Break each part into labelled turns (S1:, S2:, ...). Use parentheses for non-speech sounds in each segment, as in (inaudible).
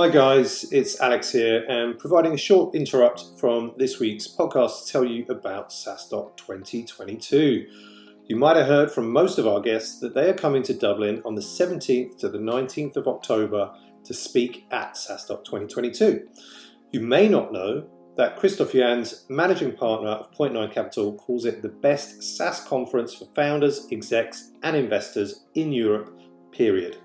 S1: Hi, guys, it's Alex here, and providing a short interrupt from this week's podcast to tell you about SaaStock 2022. You might have heard from most of our guests that they are coming to Dublin on the 17th to the 19th of October to speak at SaaStock 2022. You may not know that Christoph Janz, managing partner of Point Nine Capital, calls it the best SaaS conference for founders, execs, and investors in Europe, period.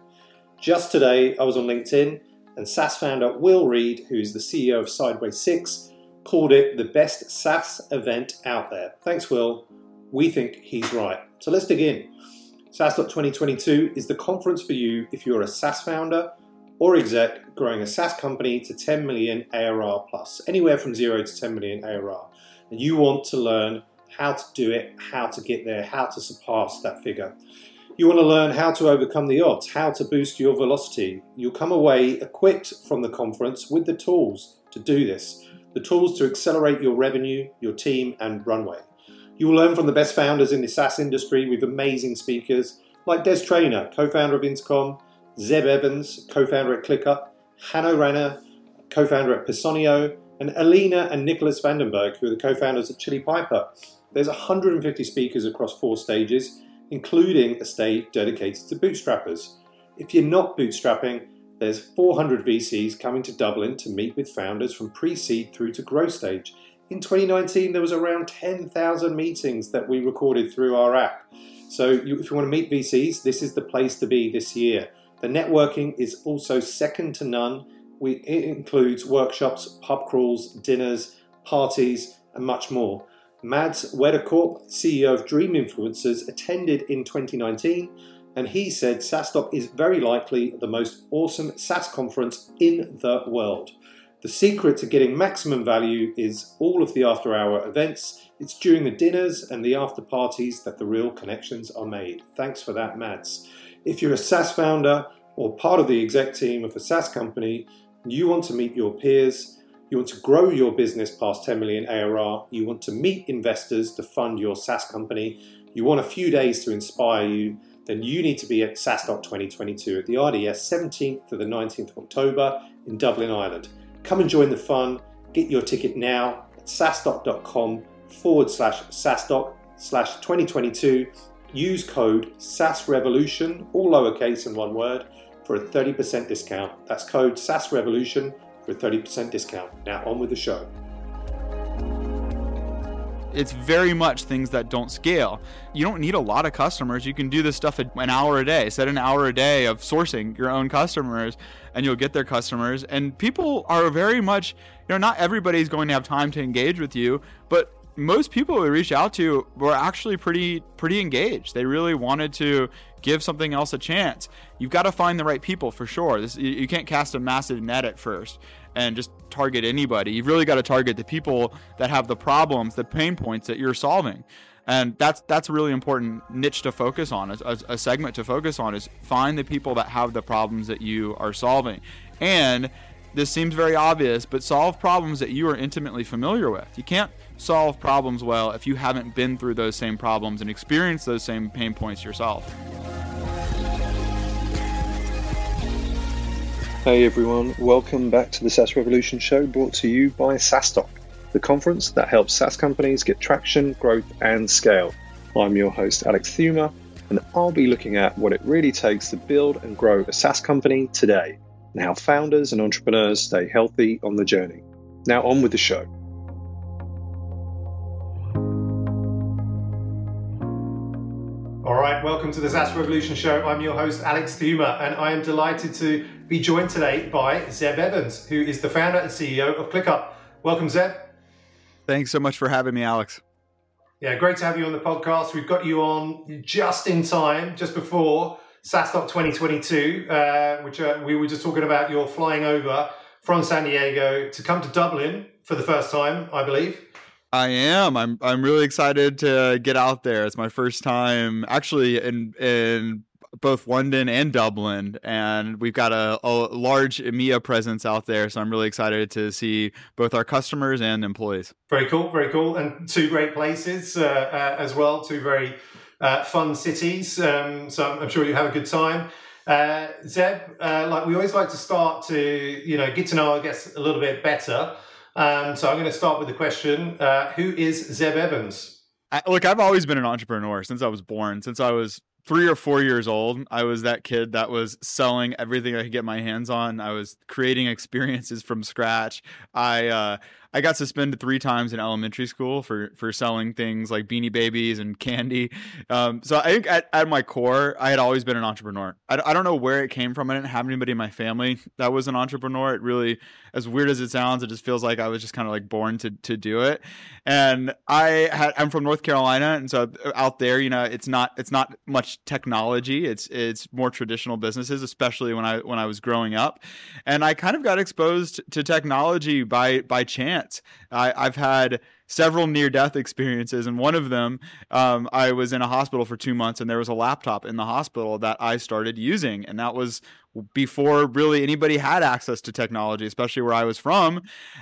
S1: Just today, I was on LinkedIn and SaaS founder Will Reed, who is the CEO of Sideways 6, called it the best SaaS event out there. Thanks, Will. We think he's right. So let's dig in. SaaStock 2022 is the conference for you if you're a SaaS founder or exec growing a SaaS company to 10 million ARR plus, anywhere from zero to 10 million ARR. And you want to learn how to do it, how to get there, how to surpass that figure. You want to learn how to overcome the odds, how to boost your velocity. You'll come away equipped from the conference with the tools to do this, the tools to accelerate your revenue, your team, and runway. You will learn from the best founders in the SaaS industry with amazing speakers like Des Traynor, co founder of Intercom, Zeb Evans, co founder at ClickUp, Hanno Renner, co founder at Personio, and Alina and Nicholas Vandenberg, who are the co founders at Chili Piper. There's 150 speakers across four stages including a stage dedicated to bootstrappers. If you're not bootstrapping, there's 400 VCs coming to Dublin to meet with founders from pre seed through to growth stage. In 2019, there was around 10,000 meetings that we recorded through our app. So, you, if you want to meet VCs, this is the place to be this year. The networking is also second to none. We, it includes workshops, pub crawls, dinners, parties, and much more. Mads Wederkorp, CEO of Dream Influencers, attended in 2019 and he said SaaStock is very likely the most awesome SaaS conference in the world. The secret to getting maximum value is all of the after hour events. It's during the dinners and the after parties that the real connections are made. Thanks for that, Mads. If you're a SaaS founder or part of the exec team of a SaaS company, you want to meet your peers, you want to grow your business past 10 million ARR. You want to meet investors to fund your SaaS company. You want a few days to inspire you. Then you need to be at SaaStock 2022 at the RDS 17th to the 19th of October in Dublin, Ireland. Come and join the fun. Get your ticket now at saastock.com forward slash SaaStock slash 2022. Use code SaaSRevolution, all lowercase in one word, for a 30% discount. That's code SaaSRevolution for a 30% discount. Now, on with the show.
S2: It's very much things that don't scale. You don't need a lot of customers. You can do this stuff an hour a day. Set an hour a day of sourcing your own customers and you'll get their customers. And people are very much, you know, not everybody's going to have time to engage with you, but most people we reached out to were actually pretty pretty engaged. They really wanted to give something else a chance. You've got to find the right people for sure. This, you, you can't cast a massive net at first and just target anybody. You've really got to target the people that have the problems, the pain points that you're solving. And that's that's a really important niche to focus on, a, a segment to focus on is find the people that have the problems that you are solving. And this seems very obvious, but solve problems that you are intimately familiar with. You can't solve problems well if you haven't been through those same problems and experienced those same pain points yourself.
S3: Hey everyone, welcome back to the SaaS Revolution show brought to you by SaaStock, the conference that helps SaaS companies get traction, growth, and scale. I'm your host, Alex Theuma, and I'll be looking at what it really takes to build and grow a SaaS company today, and how founders and entrepreneurs stay healthy on the journey. Now, on with the show.
S1: Welcome to the SaaS Revolution Show. I'm your host, Alex Theuma, and I am delighted to be joined today by Zeb Evans, who is the founder and CEO of ClickUp. Welcome, Zeb.
S2: Thanks so much for having me, Alex.
S1: Yeah, great to have you on the podcast. We've got you on just in time, just before SaaStock 2022, uh, which uh, we were just talking about. You're flying over from San Diego to come to Dublin for the first time, I believe.
S2: I am. I'm. I'm really excited to get out there. It's my first time actually in in both London and Dublin, and we've got a, a large EMEA presence out there. So I'm really excited to see both our customers and employees.
S1: Very cool. Very cool. And two great places uh, uh, as well. Two very uh, fun cities. Um, so I'm sure you have a good time.
S4: Uh, Zeb, uh, like we always like to start to you know get to know our guests a little bit better. Um, so I'm going to start with the question: uh, Who is Zeb Evans?
S2: I, look, I've always been an entrepreneur since I was born. Since I was three or four years old, I was that kid that was selling everything I could get my hands on. I was creating experiences from scratch. I uh, I got suspended three times in elementary school for for selling things like Beanie Babies and candy. Um, so I think at, at my core, I had always been an entrepreneur. I, I don't know where it came from. I didn't have anybody in my family that was an entrepreneur. It really, as weird as it sounds, it just feels like I was just kind of like born to to do it. And I had I'm from North Carolina, and so out there, you know, it's not it's not much technology. It's it's more traditional businesses, especially when I when I was growing up, and I kind of got exposed to technology by by chance I, I've had several near death experiences, and one of them, um, I was in a hospital for two months, and there was a laptop in the hospital that I started using, and that was before really anybody had access to technology, especially where I was from.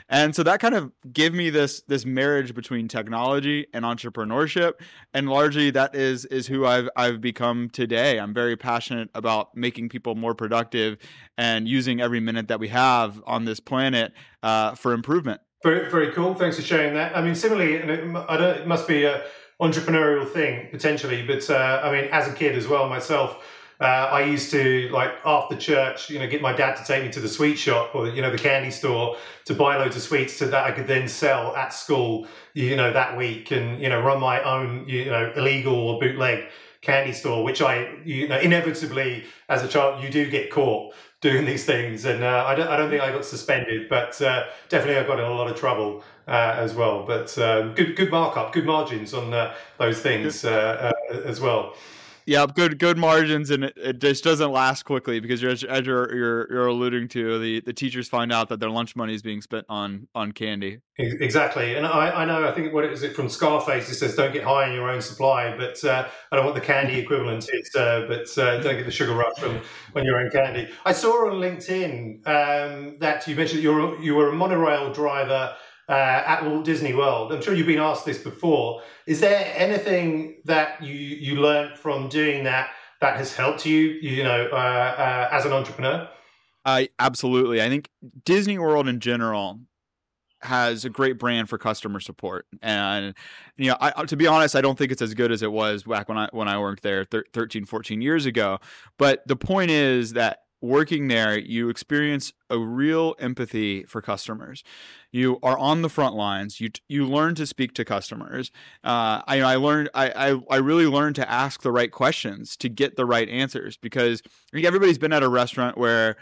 S2: And so that kind of gave me this this marriage between technology and entrepreneurship. And largely that is is who I've I've become today. I'm very passionate about making people more productive and using every minute that we have on this planet uh, for improvement.
S4: Very, very cool. Thanks for sharing that. I mean, similarly, and it, it must be a entrepreneurial thing potentially, but uh, I mean, as a kid as well, myself, uh, I used to like after church, you know, get my dad to take me to the sweet shop or you know the candy store to buy loads of sweets so that I could then sell at school, you know, that week, and you know, run my own, you know, illegal or bootleg candy store, which I, you know, inevitably as a child you do get caught doing these things. And uh, I, don't, I don't think I got suspended, but uh, definitely I got in a lot of trouble uh, as well. But um, good good markup, good margins on uh, those things uh, uh, as well.
S2: Yeah, good good margins, and it, it, just doesn't last quickly because you're, as you're, you're you're alluding to, the the teachers find out that their lunch money is being spent on on candy.
S4: Exactly, and I, I know I think what is it from Scarface? It says don't get high on your own supply, but uh, I don't want the candy equivalent is, uh, but uh, don't get the sugar rush from on your own candy. I saw on LinkedIn um, that you mentioned you're you were a monorail driver uh, at Walt Disney World. I'm sure you've been asked this before. Is there anything that you you learned from doing that that has helped you, you know, uh, uh, as an entrepreneur?
S2: I absolutely. I think Disney World in general has a great brand for customer support and you know I, to be honest i don't think it's as good as it was back when i when i worked there 13 14 years ago but the point is that working there, you experience a real empathy for customers. You are on the front lines. You you learn to speak to customers. Uh, I I learned I, I I really learned to ask the right questions to get the right answers because I everybody's been at a restaurant where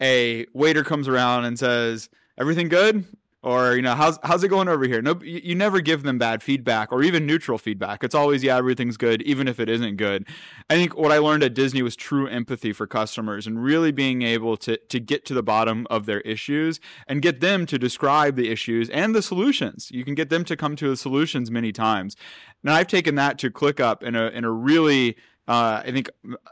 S2: a waiter comes around and says, "Everything good?" Or you know how's how's it going over here? No you, never give them bad feedback or even neutral feedback. It's always yeah everything's good even if it isn't good. I think what i learned at disney was true empathy for customers and really being able to to get to the bottom of their issues and get them to describe the issues and the solutions. You can get them to come to the solutions many times. Now i've taken that to ClickUp in a in a really uh, I think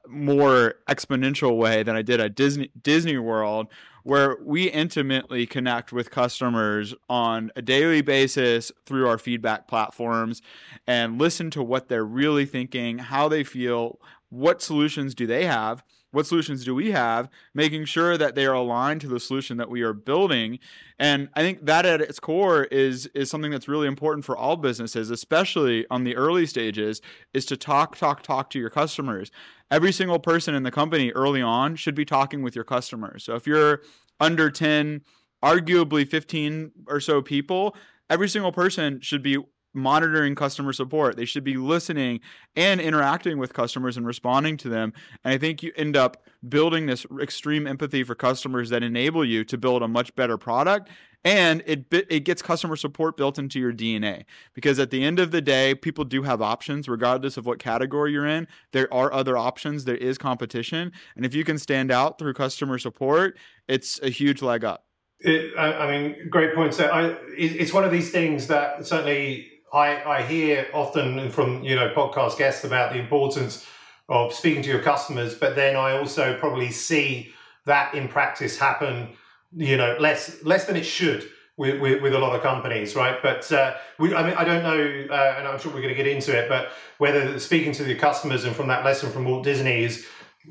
S2: more exponential way than I did at Disney Disney World, where we intimately connect with customers on a daily basis through our feedback platforms and listen to what they're really thinking, how they feel, what solutions do they have what solutions do we have making sure that they are aligned to the solution that we are building. And i think that at its core is is something that's really important for all businesses especially on the early stages is to talk talk talk to your customers. Every single person in the company early on should be talking with your customers. So if you're under 10 arguably 15 or so people every single person should be monitoring customer support. They should be listening and interacting with customers and responding to them. And I think you end up building this extreme empathy for customers that enable you to build a much better product. And it it gets customer support built into your DNA because at the end of the day people do have options regardless of what category you're in. There are other options. There is competition. And if you can stand out through customer support it's a huge leg up.
S4: It, I, I, mean great point so I, it, it's one of these things that certainly I, I hear often from you know podcast guests about the importance of speaking to your customers, but then I also probably see that in practice happen, you know, less less than it should with, with, with a lot of companies, right? But uh, we, I mean, I don't know, uh, and I'm sure we're going to get into it, but whether speaking to the customers and from that lesson from Walt Disney is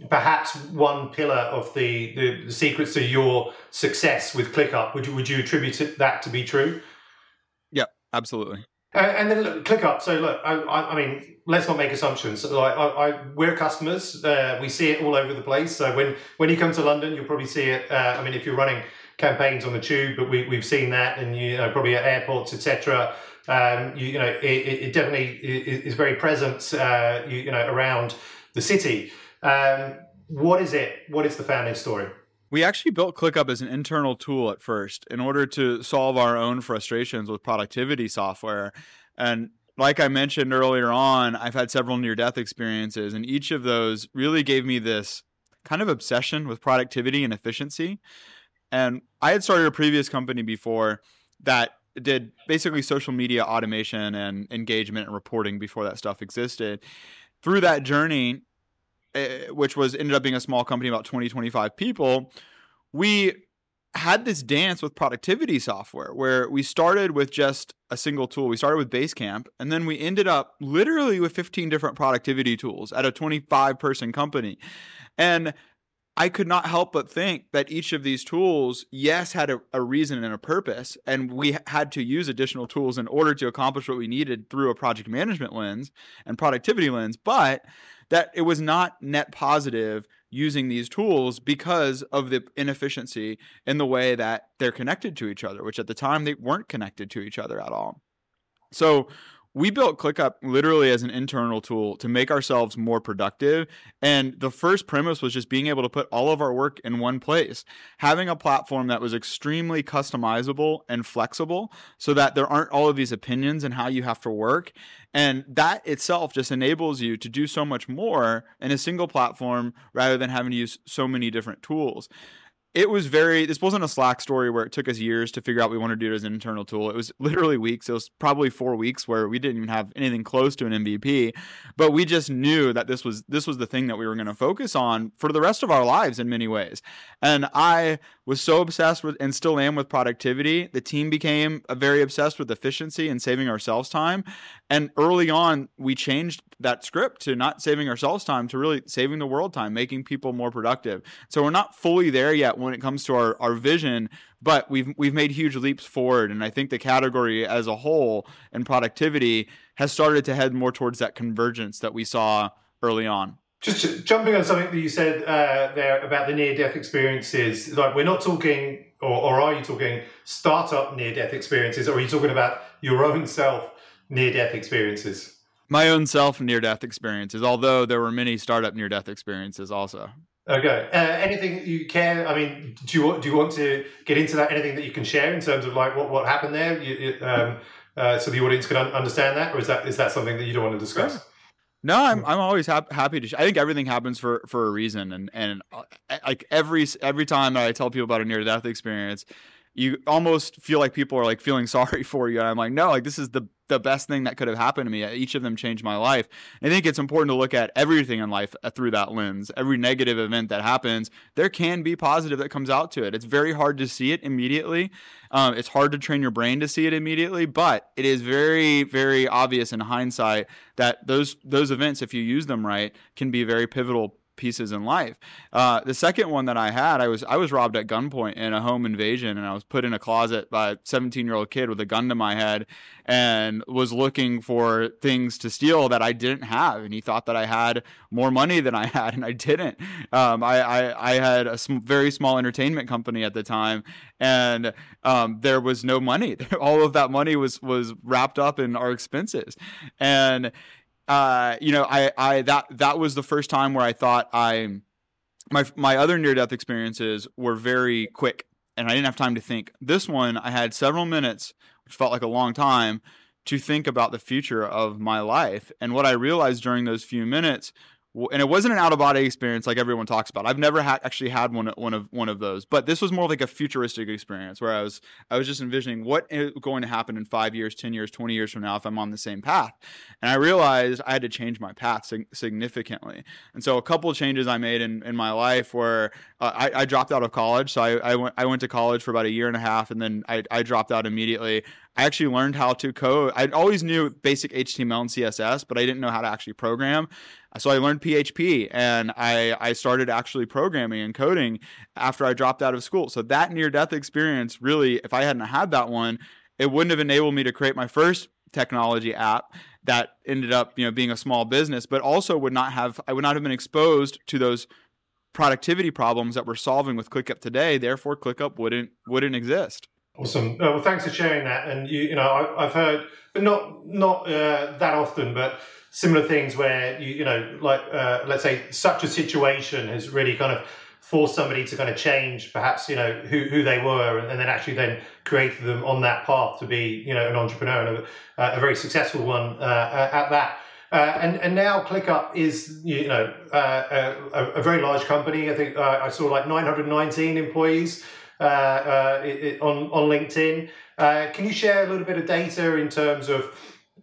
S4: perhaps one pillar of the, the, the secrets to your success with ClickUp. Would you would you attribute that to be true?
S2: Yeah, absolutely.
S4: Uh, and then look, ClickUp. So look, I, I, mean, let's not make assumptions. Like, I, I, we're customers. Uh, we see it all over the place. So when when you come to London, you'll probably see it. Uh, I mean, if you're running campaigns on the tube, but we, we've seen that, and you know, probably at airports, etc. Um, you, you, know, it, it definitely is very present. Uh, you, you, know, around the city. Um, what is it? What is the founding story?
S2: We actually built ClickUp as an internal tool at first in order to solve our own frustrations with productivity software. And like I mentioned earlier on, I've had several near death experiences, and each of those really gave me this kind of obsession with productivity and efficiency. And I had started a previous company before that did basically social media automation and engagement and reporting before that stuff existed. Through that journey, Eh, which was ended up being a small company about 20 25 people we had this dance with productivity software where we started with just a single tool. We started with basecamp and then we ended up literally with 15 different productivity tools at a 25 person company. And I could not help but think that each of these tools, yes, had a, a, reason and a purpose, and we had to use additional tools in order to accomplish what we needed through a project management lens and productivity lens. But that it was not net positive using these tools because of the inefficiency in the way that they're connected to each other, which at the time they weren't connected to each other at all. So we built ClickUp literally as an internal tool to make ourselves more productive. And the first premise was just being able to put all of our work in one place, having a platform that was extremely customizable and flexible so that there aren't all of these opinions and how you have to work. And that itself just enables you to do so much more in a single platform rather than having to use so many different tools it was very this wasn't a slack story where it took us years to figure out we want to do it as an internal tool. It was literally weeks. It was probably four weeks where we didn't even have anything close to an mvp but we just knew that this was this was the thing that we were going to focus on for the rest of our lives in many ways. And i was so obsessed with and still am with productivity. The team became very obsessed with efficiency and saving ourselves time. And early on we changed that script to not saving ourselves time to really saving the world time making people more productive. So we're not fully there yet when it comes to our, our vision, but we've we've made huge leaps forward. And I think the category as a whole and productivity has started to head more towards that convergence that we saw early on.
S4: Just jumping on something that you said uh, there about the near death experiences, like we're not talking, or, or are you talking startup near death experiences, or are you talking about your own self near death experiences?
S2: My own self near death experiences, although there were many startup near death experiences also.
S4: Okay. Uh, anything you can? I mean, do you do you want to get into that? Anything that you can share in terms of like what, what happened there, you, um, uh, so the audience can un- understand that, or is that is that something that you don't want to discuss?
S2: No, I'm I'm always ha- happy to. Sh- I think everything happens for for a reason, and and uh, like every every time I tell people about a near death experience, you almost feel like people are like feeling (laughs) sorry for you. And I'm like, no, like this is the the best thing that could have happened to me. Each of them changed my life. I think it's important to look at everything in life uh, through that lens. Every negative event that happens, there can be positive that comes out to it. It's very hard to see it immediately. Um, it's hard to train your brain to see it immediately, but it is very, very obvious in hindsight that those those events, if you use them right, can be very pivotal pieces in life. Uh, the second one that I had, I was I was robbed at gunpoint in a home invasion, and I was put in a closet by a 17 year old kid with a gun to my head, and was looking for things to steal that I didn't have, and he thought that I had more money than I (laughs) had, and I didn't. Um, I, I, I had a sm- very small entertainment company at the time, and um, there was no money. (laughs) All of that money was was wrapped up in our expenses, and uh, you know, I, I that that was the first time where I thought I my my other near death experiences were very quick and I didn't have time to think. This one I had several minutes, which felt like a long time, to think about the future of my life. And what I realized during those few minutes and it wasn't an out of body experience like everyone talks about. I've never actually had one one of one of those, but this was more like a futuristic experience where I was I was just envisioning what is going to happen in five years, ten years, twenty years from now if I'm on the same path, and I realized I had to change my path significantly. And so a couple changes I made in, in my life were uh, I, I, dropped out of college, so I, I went I went to college for about a year and a half, and then I, I dropped out immediately. I actually learned how to code. I always knew basic HTML and CSS, but I didn't know how to actually program. So I learned PHP and I, I started actually programming and coding after I dropped out of school. So that near death experience really, if I hadn't had that one, it wouldn't have enabled me to create my first technology app that ended up you know being a small business but also would not have i would not have been exposed to those productivity problems that we're solving with clickup today. Therefore clickup wouldn't wouldn't exist.
S4: Awesome. Uh, well thanks for sharing that. And you, you know I, have heard but not not uh, that often but similar things where you you know like uh, let's say such a situation has really kind of forced somebody to kind of change perhaps you know who, who they were and, and then actually then created them on that path to be you know an entrepreneur and a, a very successful one uh, at that uh, and and now ClickUp is you know uh, a, a, very large company. I think uh, I saw like 919 employees uh, uh, it, on on LinkedIn. Uh, can you share a little bit of data in terms of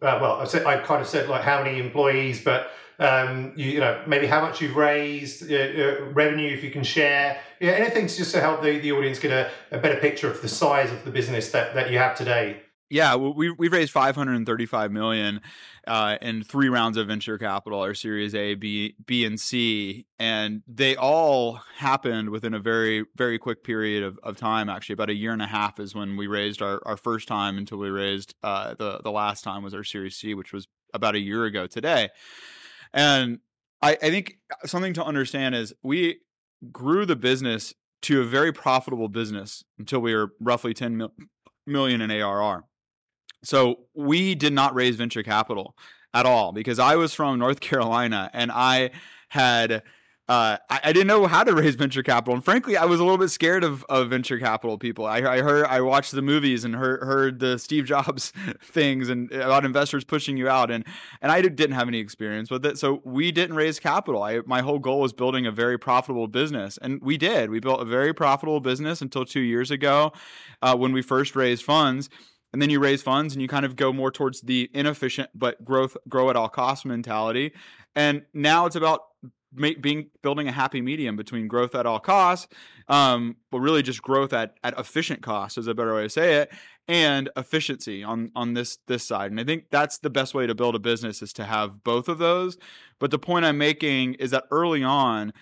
S4: well, I said I kind of said like how many employees, but um, you, you, know, maybe how much you've raised, uh, uh, revenue if you can share, yeah, anything to just to help the, the audience get a, a better picture of the size of the business that, that you have today.
S2: Yeah, we we've raised 535 million uh, in three rounds of venture capital, our Series A, B, B, and C, and they all happened within a very very quick period of, of time. Actually, about a year and a half is when we raised our, our first time until we raised uh, the the last time was our Series C, which was about a year ago today. And I, I think something to understand is we grew the business to a very profitable business until we were roughly 10 mil- million in ARR. So we did not raise venture capital at all because I was from North (laughs) Carolina and I had uh, I, I, didn't know how to raise venture capital, and frankly, I was a little bit scared of, of venture capital people. I, I heard, I watched the movies and heard, heard the Steve Jobs (laughs) things and about investors pushing you out, and and I didn't have any experience with it, so we didn't raise capital. I, my whole goal was building a very profitable business, and we did. We built a very profitable business until two years ago, uh, when we first raised funds and then you raise funds and you kind of go more towards the inefficient but growth grow at all cost mentality and now it's about being building a happy medium between growth at all costs, um, but really just growth at at efficient cost is a better way to say it, and efficiency on on this this side. And I think that's the best way to build a business is to have both of those. But the point I'm making is that early on,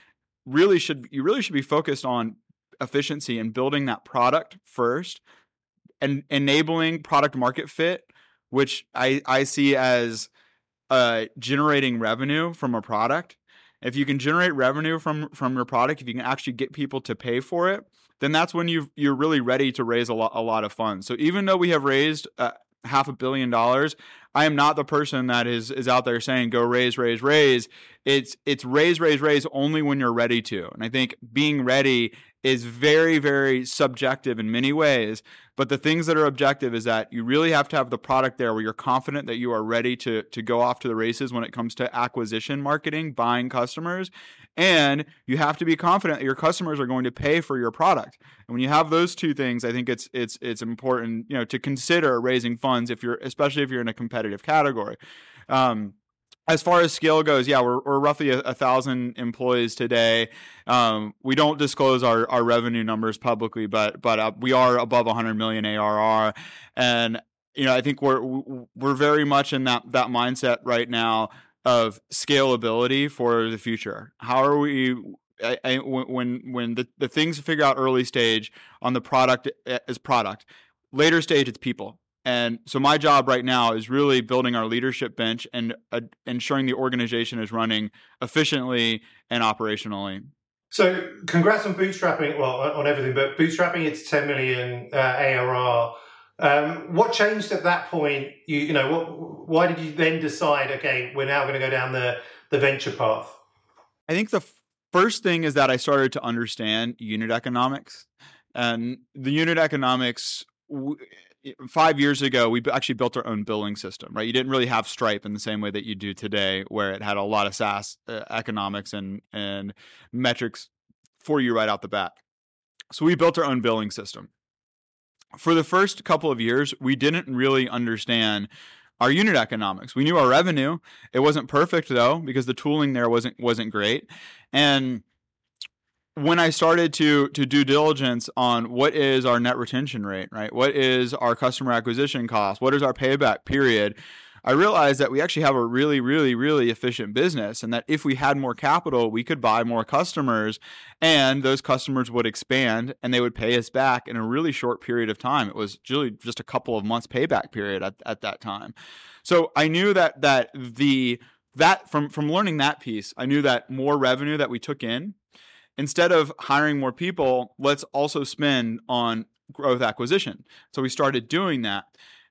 S2: really should you really should be focused on efficiency and building that product first, and enabling product market fit, which I I see as uh, generating revenue from a product if you can generate revenue from from your product, if you can actually get people to pay for it, then that's when you you're really ready to raise a lot a lot of funds. So even though we have raised uh, half a billion dollars, I am not the person that is is out there saying go raise raise raise. It's it's raise raise raise only when you're ready to. And I think being ready is very very subjective in many ways but the things that are objective is that you really have to have the product there where you're confident that you are ready to to go off to the races when it comes to acquisition marketing, buying customers, and you have to be confident that your customers are going to pay for your product. And when you have those two things, I think it's it's it's important, you know, to consider raising funds if you're especially if you're in a competitive category. Um, as far as scale goes, yeah, we're, we're roughly a, a thousand employees today. Um, we don't disclose our, our revenue numbers publicly, but but uh, we are above 100 million ARR, and you know I think we're we're very much in that that mindset right now of scalability for the future. How are we? I, I, when when the, the things figure out early stage on the product is product, later stage it's people and so my job right now is really building our leadership bench and uh, ensuring the organization is running efficiently and operationally.
S4: So congrats on bootstrapping, well, on everything, but bootstrapping it's 10 million uh, ARR. Um, what changed at that point? You, you know, what, why did you then decide, okay, we're now going to go down the, the venture path?
S2: I think the first thing is that I started to understand unit economics. And the unit economics five years ago, we actually built our own billing system, right? You didn't really have Stripe in the same way that you do today, where it had a lot of SaaS uh, economics and and metrics for you right out the bat. So we built our own billing system. For the first couple of years, we didn't really understand our unit economics. We knew our revenue. It wasn't perfect though because the tooling there wasn't wasn't great. And when I started to to due diligence on what is our net retention rate, right? What is our customer acquisition cost? What is our payback period? I realized that we actually have a really, really, really efficient business, and that if we had more capital, we could buy more customers, and those customers would expand and they would pay us back in a really short period of time. It was really just a couple of months payback period at, at that time. So I knew that that the that from from learning that piece, I knew that more revenue that we took in, instead of hiring more people, let's also spend on growth acquisition. So we started doing that.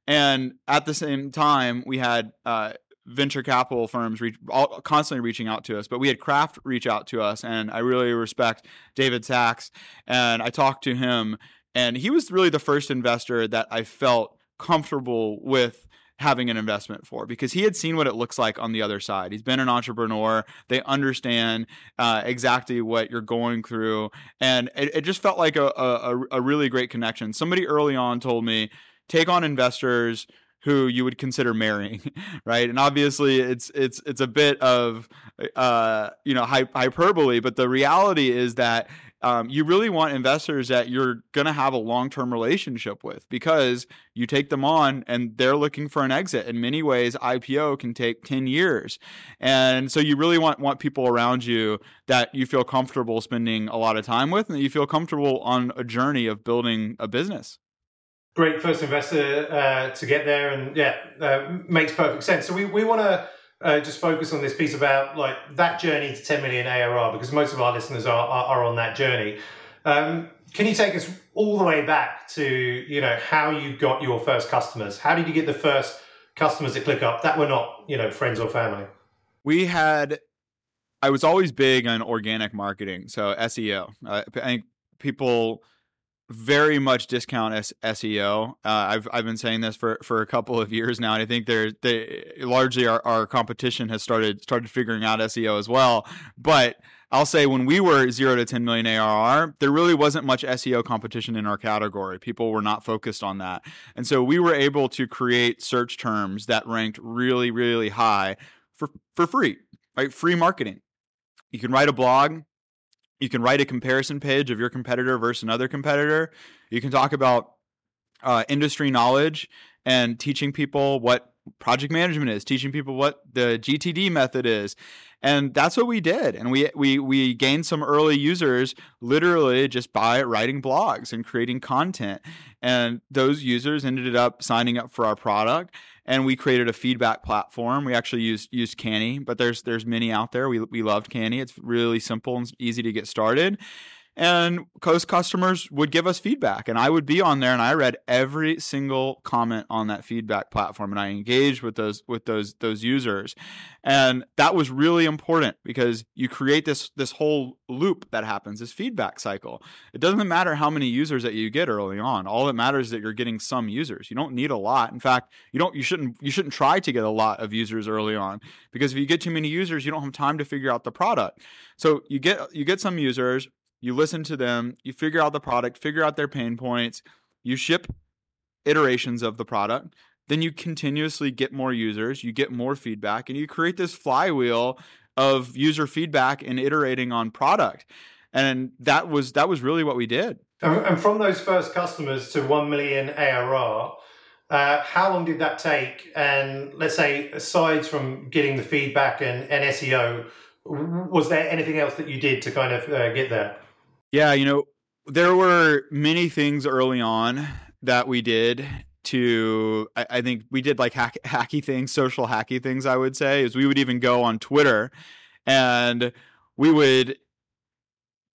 S2: And at the same time, we had uh, venture capital firms reach, all, constantly reaching out to us, but we had Craft reach out to us, and I really respect David Sacks. And I talked to him, and he was really the first investor that I felt comfortable with having an investment for because he had seen what it looks like on the other side. He's been an entrepreneur. They understand uh, exactly what you're going through. And it, it just felt like a, a, a really great connection. Somebody early on told me, take on investors who you would consider marrying, (laughs) right? And obviously, it's it's it's a bit of uh, you know hyperbole, but the reality is that um, you really want investors that you're going to have a long term relationship with because you take them on and they're looking for an exit. In many ways, IPO can take 10 years. And so you really want, want people around you that you feel comfortable spending a lot of time with and that you feel comfortable on a journey of building a business
S4: great first investor uh, to get there, and yeah, uh, makes perfect sense. So we, we want to uh, just focus on this piece about like that journey to 10 million ARR because most of our listeners are, are, are on that journey. Um, can you take us all the way back to you know how you got your first customers? How did you get the first customers at ClickUp that were not you know friends or family?
S2: We had. I was always big on organic marketing, so SEO. Uh, I think people very much discount S- SEO. Uh, I've I've been saying this for, for a couple of years now, and I think they're they largely our, our competition has started started figuring out SEO as well. But I'll say when we were zero to 10 million ARR, there really wasn't much SEO competition in our category. People were not focused on that. And so we were able to create search terms that ranked really, really high for, for free, right? Free marketing. You can write a blog, you can write a comparison page of your competitor versus another competitor. You can talk about uh, industry knowledge and teaching people what project management is, teaching people what the GTD method is. And that's what we did. And we we we gained some early users literally just by writing blogs and creating content. And those users ended up signing up for our product and we created a feedback platform. We actually used used Canny, but there's there's many out there. We we loved Canny. It's really simple and easy to get started. And Coast customers would give us feedback, and I would be on there, and I read every single comment on that feedback platform, and I engaged with those with those those users, and that was really important because you create this this whole loop that happens, this feedback cycle. It doesn't matter how many users that you get early on. All that matters is that you're getting some users. You don't need a lot. In fact, you don't you shouldn't you shouldn't try to get a lot of users early on because if you get too many users, you don't have time to figure out the product. So you get you get some users you listen to them, you figure out the product, figure out their pain points, you ship iterations of the product, then you continuously get more users, you get more feedback, and you create this flywheel of user feedback and iterating on product. And that was that was really what we did.
S4: And from those first customers to one million ARR, uh, how long did that take? And let's say, aside from getting the feedback and, and SEO, was there anything else that you did to kind of uh, get there?
S2: Yeah, you know, there were many things early on that we did to I, I, think we did like hack, (laughs) hacky things, social hacky things, I would say, is we would even go on Twitter and we would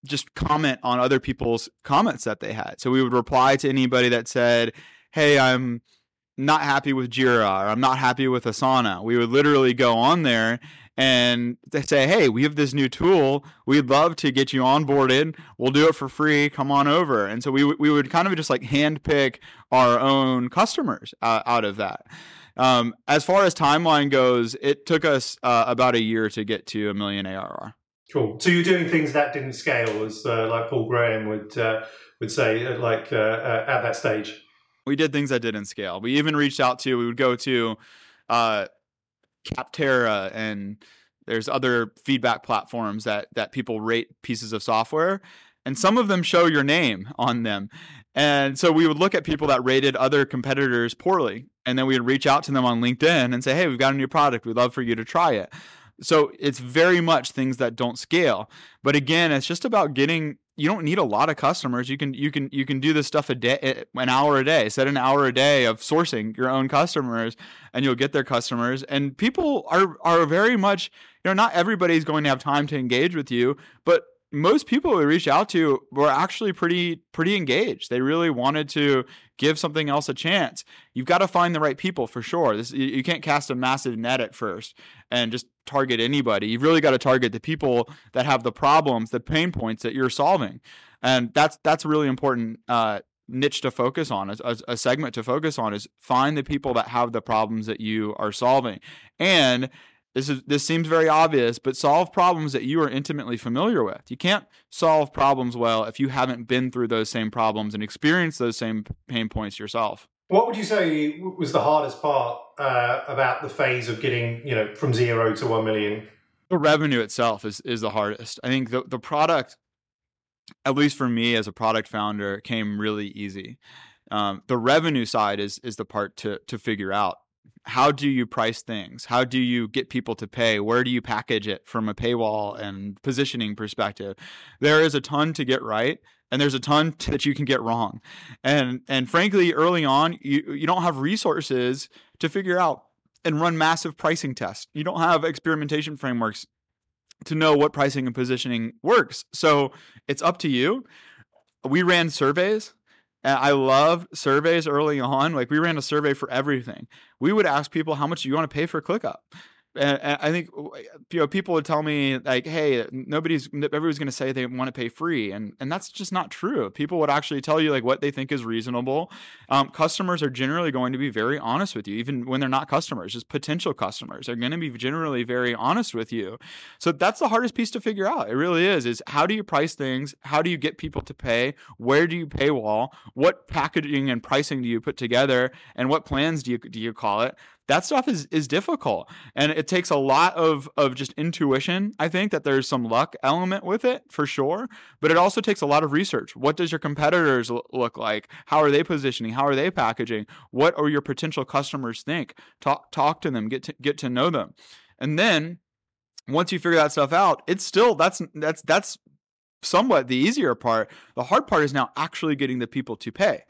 S2: just comment on other people's comments that they had. So we would reply to anybody that said, Hey, I'm not happy with Jira or I'm not happy with Asana. We would literally go on there and they say, "Hey, we have this new tool. We'd love to get you onboarded. We'll do it for free. Come on over." And so we we would kind of just like handpick our own customers uh, out of that. Um, as far as timeline goes, it took us uh, about a year to get to a million ARR.
S4: Cool. So you're doing things that didn't scale, as uh, like Paul Graham would uh, would say, uh, like uh, at that stage.
S2: We did things that didn't scale. We even reached out to. We would go to Capterra and there's other feedback platforms that that people rate pieces of software and some of them show your name on them. And so we would look at people that rated other competitors poorly, and then we would reach out to them on LinkedIn and say, "Hey, we've got a new product. We'd love for you to try it." So it's very much things that don't scale. But again, it's just about getting you don't need a lot of customers. You can you can you can do this stuff a day, an hour a day. Set an hour a day of sourcing your own customers, and you'll get their customers. And people are are very much you know not everybody's going to have time to engage with you, but most people we reached out to were actually pretty pretty engaged. They really wanted to give something else a chance. You've got to find the right people for sure. This you, can't cast a massive net at first and just target anybody. You've really got to target the people that have the problems, the pain points that you're solving, and that's that's a really important uh, niche to focus on, a, a segment to focus on is find the people that have the problems that you are solving, and this is this seems very obvious, but solve problems that you are intimately familiar with. You can't solve problems well if you haven't been through those same problems and experienced those same pain points yourself.
S4: What would you say was the hardest part uh, about the phase of getting, you know, from zero to one million?
S2: The revenue itself is is the hardest. I think the the product, at least for me as a product founder, came really easy. Um, the revenue side is is the part to to figure out how do you price things? How do you get people to pay? Where do you package it from a paywall and positioning perspective? There is a ton to get right and there's a ton that you can get wrong. And and frankly, early on, you, you don't have resources to figure out and run massive pricing tests. You don't have experimentation frameworks to know what pricing and positioning works. So it's up to you. We ran surveys I love surveys early on. Like we ran a survey for everything. We would ask people how much do you want to pay for ClickUp? And, I think you know people would tell me like, "Hey, nobody's everybody's going to say they want to pay free," and and that's just not true. People would actually tell you like what they think is reasonable. Um, customers are generally going to be very honest with you, even when they're not customers, just potential customers. They're going to be generally very honest with you. So that's the hardest piece to figure out. It really is. Is how do you price things? How do you get people to pay? Where do you paywall? What packaging and pricing do you put together? And what plans do you do you call it? That stuff is is difficult. And it takes a lot of of just intuition i think that there's some luck element with it for sure. But it also takes a lot of research. What does your competitors look like? How are they positioning? How are they packaging? What are your potential customers think? Talk talk to them get to get to know them. And then once you figure that stuff out it's still that's that's that's somewhat the easier part. The hard part is now actually getting the people to pay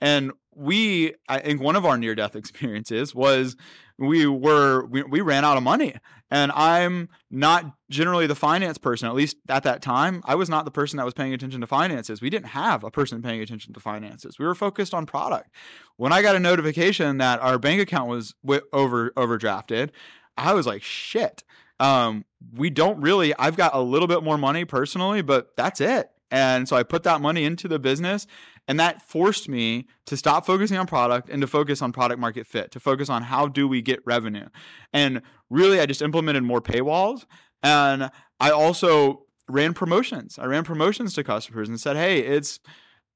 S2: and we, I think one of our near death (laughs) experiences was we were, we, we ran out of money. And I'm not generally the finance person, at least at that time. I was not the person that was paying attention to finances. We didn't have a person paying attention to finances. We were focused on product. When I got a notification that our bank account was over overdrafted, I was like, shit. Um, we don't really, I've got a little bit more money personally, but that's it. And so I put that money into the business and that forced me to stop focusing on product and to focus on product market fit, to focus on how do we get revenue. And really, I just implemented more paywalls. And I also ran promotions. I ran promotions to customers and said, hey, it's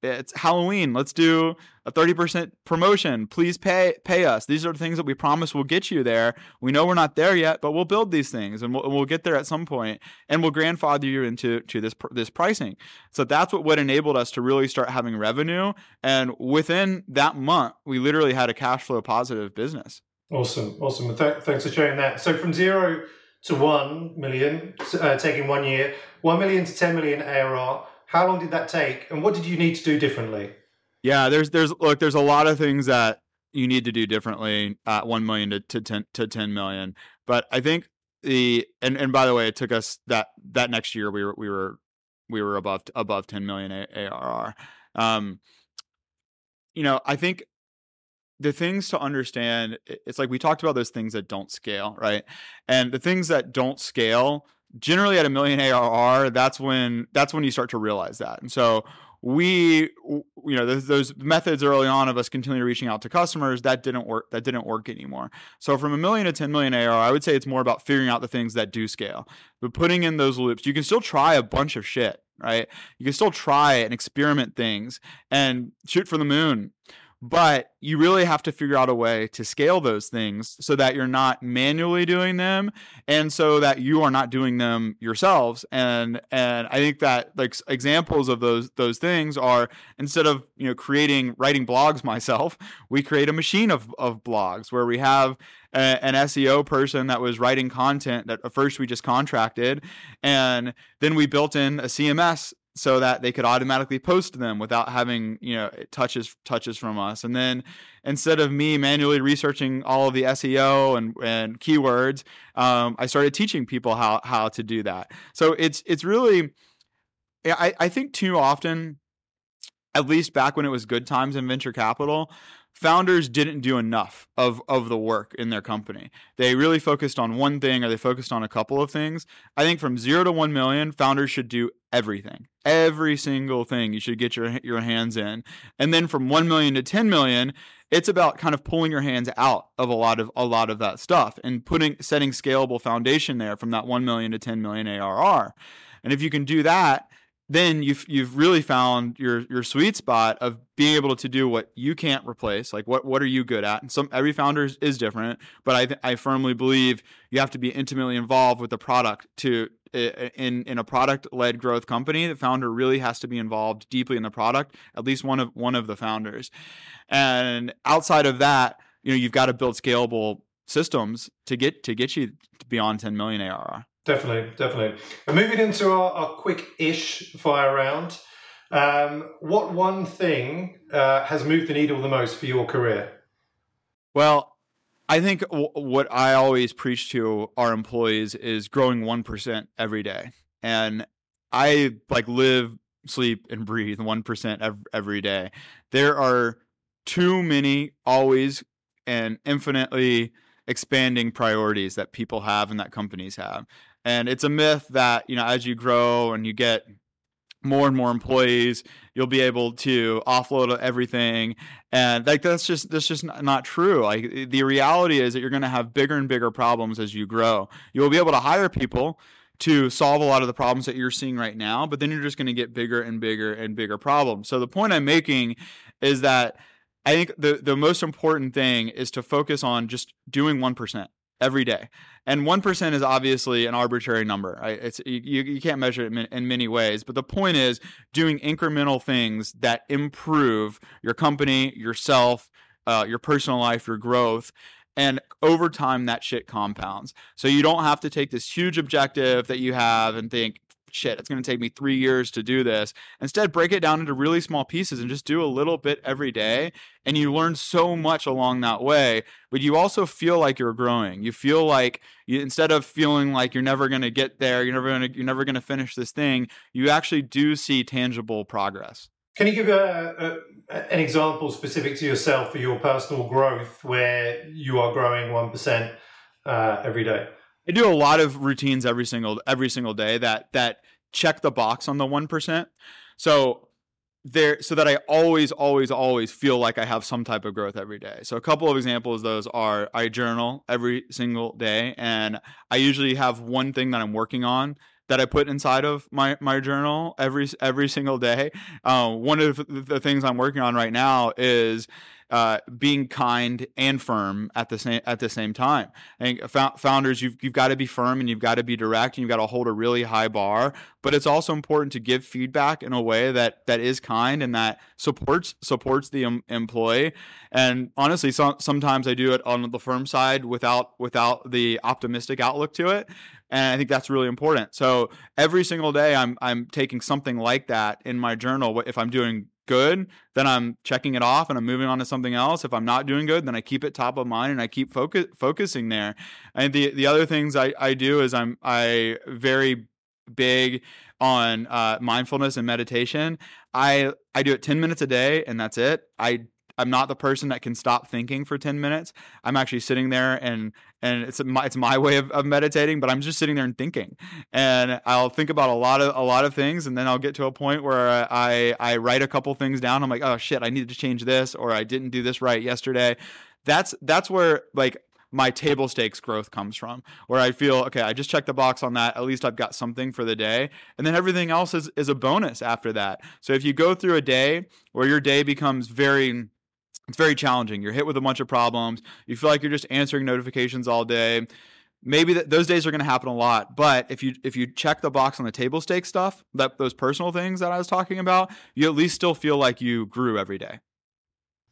S2: it's Halloween. Let's do a 30% promotion. Please pay pay us. These are the things that we promise will get you there. We know we're not there yet, but we'll build these things and we'll, we'll get there at some point and we'll grandfather you into to this this pricing. So that's what what enabled us to really start having revenue and within that month, we literally had a cash flow positive business.
S4: Awesome. Awesome. Th- thanks for sharing that. So from 0 to 1 million uh, taking 1 year, 1 million to 10 million ARR how long did that take, and what did you need to do differently?
S2: Yeah, there's there's look, there's a lot of things that you need to do differently at one million to, to ten to ten million. But I think the and and by the way, it took us that that next year we were we were we were above above ten million ARR. Um, you know, I think the things to understand it's like we talked about those things that don't scale, right? And the things that don't scale generally at a million ARR, that's when that's when you start to realize that. And so we you know those, those, methods early on of us continually reaching out to customers that didn't work that didn't work anymore. So from a million to 10 million ARR I would say it's more about figuring out the things that do scale. But putting in those loops you can still try a bunch of shit right? You can still try and experiment things and shoot for the moon but you really have to figure out a way to scale those things so that you're not manually doing them and so that you are not doing them yourselves. And and i think that like examples of those those things are instead of you know creating writing blogs (laughs) myself we create a machine of, of blogs where we have a, an seo person that was writing content that at first we just contracted and then we built in a cms so that they could automatically post them without having you know touches touches from us. And then instead of me manually researching all of the seo and, and keywords um, i started teaching people how how to do that. So it's it's really i i think too often at least back when it was good times in venture capital founders didn't do enough of of the work in their company. They really focused on one thing or they focused on a couple of things. I think from 0 to 1 million, founders should do everything. Every single thing you should get your your hands in. And then from 1 million to 10 million, it's about kind of pulling your hands out of a lot of a lot of that stuff and putting setting scalable foundation there from that 1 million to 10 million ARR. And if you can do that, then you've you've really found your your sweet spot of being able to do what you can't replace. Like what what are you good at? And some every founder is, different, but I I firmly believe you have to be intimately involved with the product to in in a product led growth company. The founder really has to be involved deeply in the product. At least one of one of the founders, and outside of that, you know you've got to build scalable systems to get to get you beyond 10 million ARR.
S4: Definitely, definitely. And moving into our, our quick-ish fire round, um, what one thing uh, has moved the needle the most for your career?
S2: Well, I think w- what I always preach to our employees is growing one percent every day, and I like live, sleep, and breathe one percent every day. There are too many always and infinitely expanding priorities that people have and that companies have. And it's a myth that, you know, as you grow and you get more and more employees, you'll be able to offload everything. And like that's just that's just not true. Like the reality is that you're going to have bigger and bigger problems as you grow. You'll be able to hire people to solve a lot of the problems that you're seeing right now, but then you're just going to get bigger and bigger and bigger problems. So the point I'm making is that I think the the most important thing is to focus on just doing 1% every day. And 1% is obviously an arbitrary number. It's you, you can't measure it in many ways, but the point is doing incremental things that improve your company, yourself, uh, your personal life, your growth. And over time, that shit compounds. So you don't have to take this huge objective that you have and think, shit, it's going to take me three years to do this. Instead, break it down into really small pieces and just do a little bit every day. And you learn so much along that way, but you also feel like you're growing. You feel like you, instead of feeling like you're never going to get there, you're never going to, you're never going to finish this thing, you actually do see tangible progress.
S4: Can you give a, a, an example specific to yourself for your personal growth where you are growing 1% uh, every day?
S2: I do a lot of routines every single every single day that that check the box on the one percent. So there so that I always, always, always feel like I have some type of growth every day. So a couple of examples those are I journal every single day and I usually have one thing that I'm working on that I put inside of my, my journal every every single day. Uh, one of the things I'm working on right now is uh, being kind and firm at the same at the same time. Think founders, you've you've got to be firm and you've got to be direct and you've got to hold a really high bar. But it's also important to give feedback in a way that that is kind and that supports supports the em- employee. And honestly, so, sometimes I do it on the firm side without without the optimistic outlook to it and I think that's really important. So every single day, I'm I'm taking something like that in my journal. If I'm doing good, then I'm checking it off and I'm moving on to something else. If I'm not doing good, then I keep it top of mind and I keep focus focusing there. And the the other things I, I do is I'm I very big on uh, mindfulness and meditation. I I do it 10 minutes a day and that's it. I I'm not the person that can stop thinking for 10 minutes. I'm actually sitting there and and it's my it's my way of, of meditating, but I'm just sitting there and thinking. And I'll think about a lot of a lot of things and then I'll get to a point where I I write a couple things down. I'm like, "Oh shit, I need to change this or I didn't do this right yesterday." That's that's where like my table stakes growth comes from where i feel okay i just checked the box on that at least i've got something for the day and then everything else is, is a bonus after that so if you go through a day where your day becomes very it's very challenging. You're hit with a bunch of problems. You feel like you're just answering notifications all day. Maybe th- those days are going to happen a lot, but if you if you check the box on the table stake stuff, that those personal things that I was talking about, you at least still feel like you grew every day.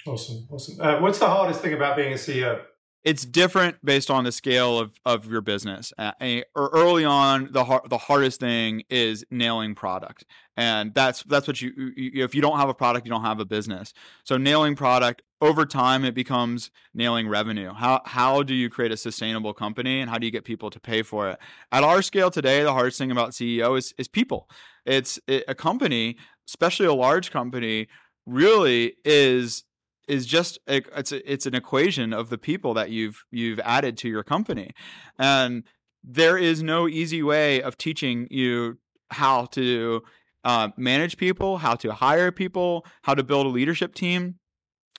S4: Awesome, awesome. Uh, what's the hardest thing about being a CEO?
S2: It's different based on the scale of, of your business. Uh, early on, the har- the hardest thing is nailing product, and that's that's what you, you, if you don't have a product, you don't have a business. So nailing product over time, it becomes nailing revenue. How how do you create a sustainable company, and how do you get people to pay for it? At our scale today, the hardest thing about CEO is is people. It's it, a company, especially a large company, really is is just a, it's a, it's an equation of the people that you've you've added to your company, and there is no easy way of teaching you how to uh, manage people, how to hire people, how to build a leadership team.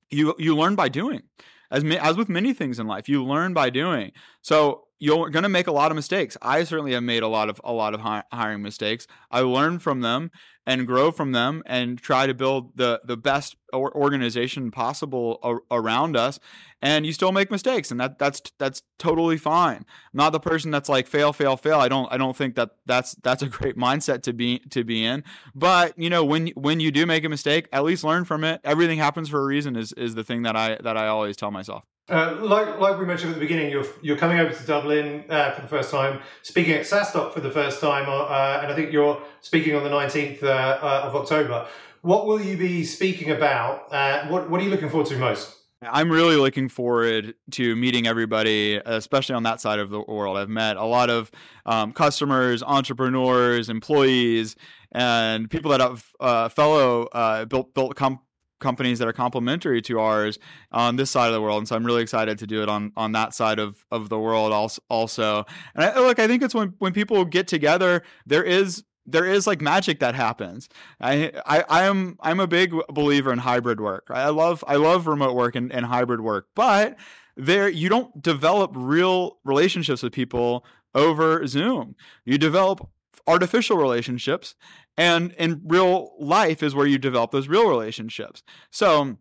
S2: You you learn by doing, as as with many things in life, you learn by doing. So you're going to make a lot of mistakes. I certainly have made a lot of a lot of hiring mistakes. I learn from them and grow from them and try to build the the best organization possible around us. And you still make mistakes, and that that's that's totally fine. I'm not the person that's like fail, fail, fail. I don't I don't think that that's that's a great mindset to be to be in. But you know when when you do make a mistake, at least learn from it. Everything happens for a reason. Is is the thing that I that I always tell myself.
S4: Uh, like, like we mentioned at the beginning, you're you're coming over to Dublin uh, for the first time, speaking at SaaStock for the first time, uh, uh and I think you're speaking on the 19th uh, uh, of October. What will you be speaking about? what What are you looking forward to most?
S2: I'm really looking forward to meeting everybody, especially on that side of the world. I've met a lot of um, customers, entrepreneurs, employees, and people that have fellow built built com- companies that are complementary to ours on this side of the world. And so I'm really excited to do it on on that side of of the world also. And I, look, I think it's when when people get together, there is there is like magic that happens. I, I I am I'm a big believer in hybrid work. I love I love remote work and, and hybrid work, but there you don't develop real relationships with people over Zoom. You develop artificial relationships and in real life is where you develop those real relationships. So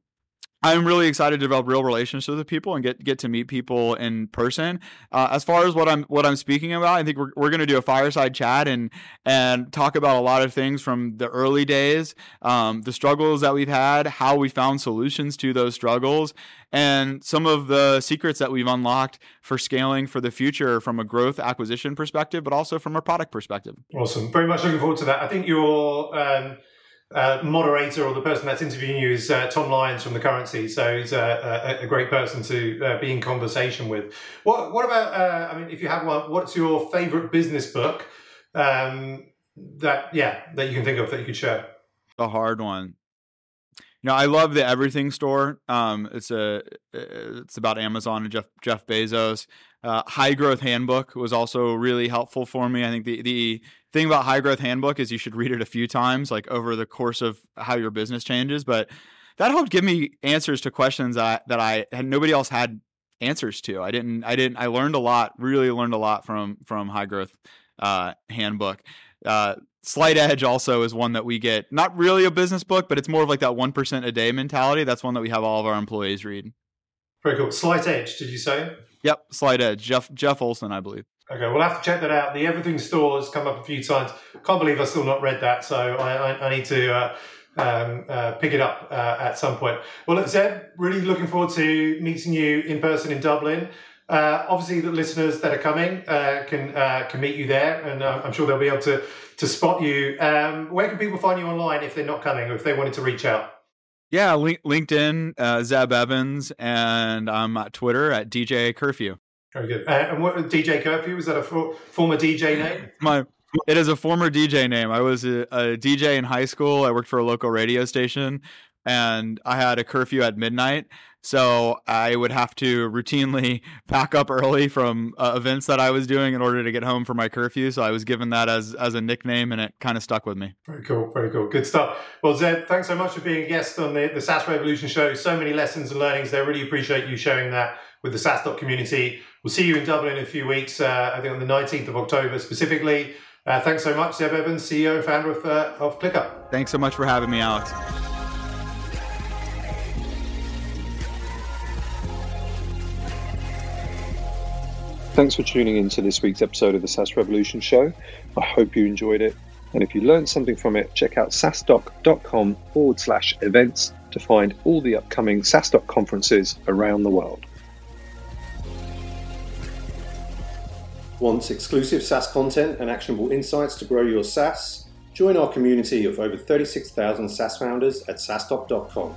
S2: I'm really excited to develop real relationships with people and get get to meet people in person. Uh, as far as what I'm what I'm speaking about, I think we're, we're going to do a fireside chat and and talk about a lot of things from the early days, um, the struggles that we've had, how we found solutions to those struggles, and some of the secrets that we've unlocked for scaling for the future from a growth acquisition perspective, but also from a product perspective.
S4: Awesome, very much looking forward to that. I think you're. Um uh, moderator or the person that's interviewing you is uh, Tom Lyons from the Currency, so he's a, a, a great person to uh, be in conversation with. What What about? Uh, I mean, if you have one, what's your favorite business book um, that yeah that you can think of that you could share?
S2: A hard one. You know, I love the Everything Store. Um, it's a it's about Amazon and Jeff Jeff Bezos. Uh, High Growth Handbook was also really helpful for me. I think the the thing about High Growth Handbook is you should read it a few times, like over the course of how your business changes. But that helped give me answers to questions that that I had nobody else had answers to. I didn't. I didn't. I learned a lot. Really learned a lot from from High Growth uh, Handbook. Uh, Slight Edge also is one that we get. Not really a business book, but it's more of like that one percent a day mentality. That's one that we have all of our employees read.
S4: Very cool. Slight Edge, did you say?
S2: Yep, Slight Edge. Jeff Jeff Olson, I believe.
S4: Okay, we'll have to check that out. The Everything Store has come up a few times. Can't believe I've still not read that, so I, I, I need to uh, um, uh, pick it up uh, at some point. Well, look, Zeb, really looking forward to meeting you in person in Dublin. Uh, obviously, the listeners that are coming uh, can uh, can meet you there, and I'm sure they'll be able to to spot you. Um, where can people find you online if they're not coming, or if they wanted to reach out?
S2: Yeah, link, LinkedIn, Zeb Evans, and I'm at Twitter at DJ Curfew.
S4: Very good. Uh, and what DJ Curfew was that a for, former DJ name? (laughs)
S2: My it is a former DJ name. I was a, a, DJ in high school. I worked for a local radio station, and I had a curfew at midnight. So I would have to routinely (laughs) pack up early from uh, events that I was doing in order to get home for my curfew. So I was given that as as a nickname, and it kind of stuck with me.
S4: Very cool, very cool, good stuff. Well, Zeb, thanks so much for being a guest on the the SaaS Revolution show. So many lessons and learnings there. Really appreciate you sharing that with the SaaStock community. We'll see you in Dublin in a few weeks, uh, I think on the 19th of October specifically. Uh, thanks so much, Zeb Evans, CEO and founder of, uh, of ClickUp.
S2: Thanks so much for having me, Alex.
S3: Thanks for tuning in to this week's episode of the SaaS Revolution Show. I hope you enjoyed it. And if you learned something from it, check out saastock.com forward slash events to find all the upcoming SaaStock conferences around the world.
S1: Want exclusive SaaS content and actionable insights to grow your SaaS? Join our community of over 36,000 SaaS founders at saastock.com.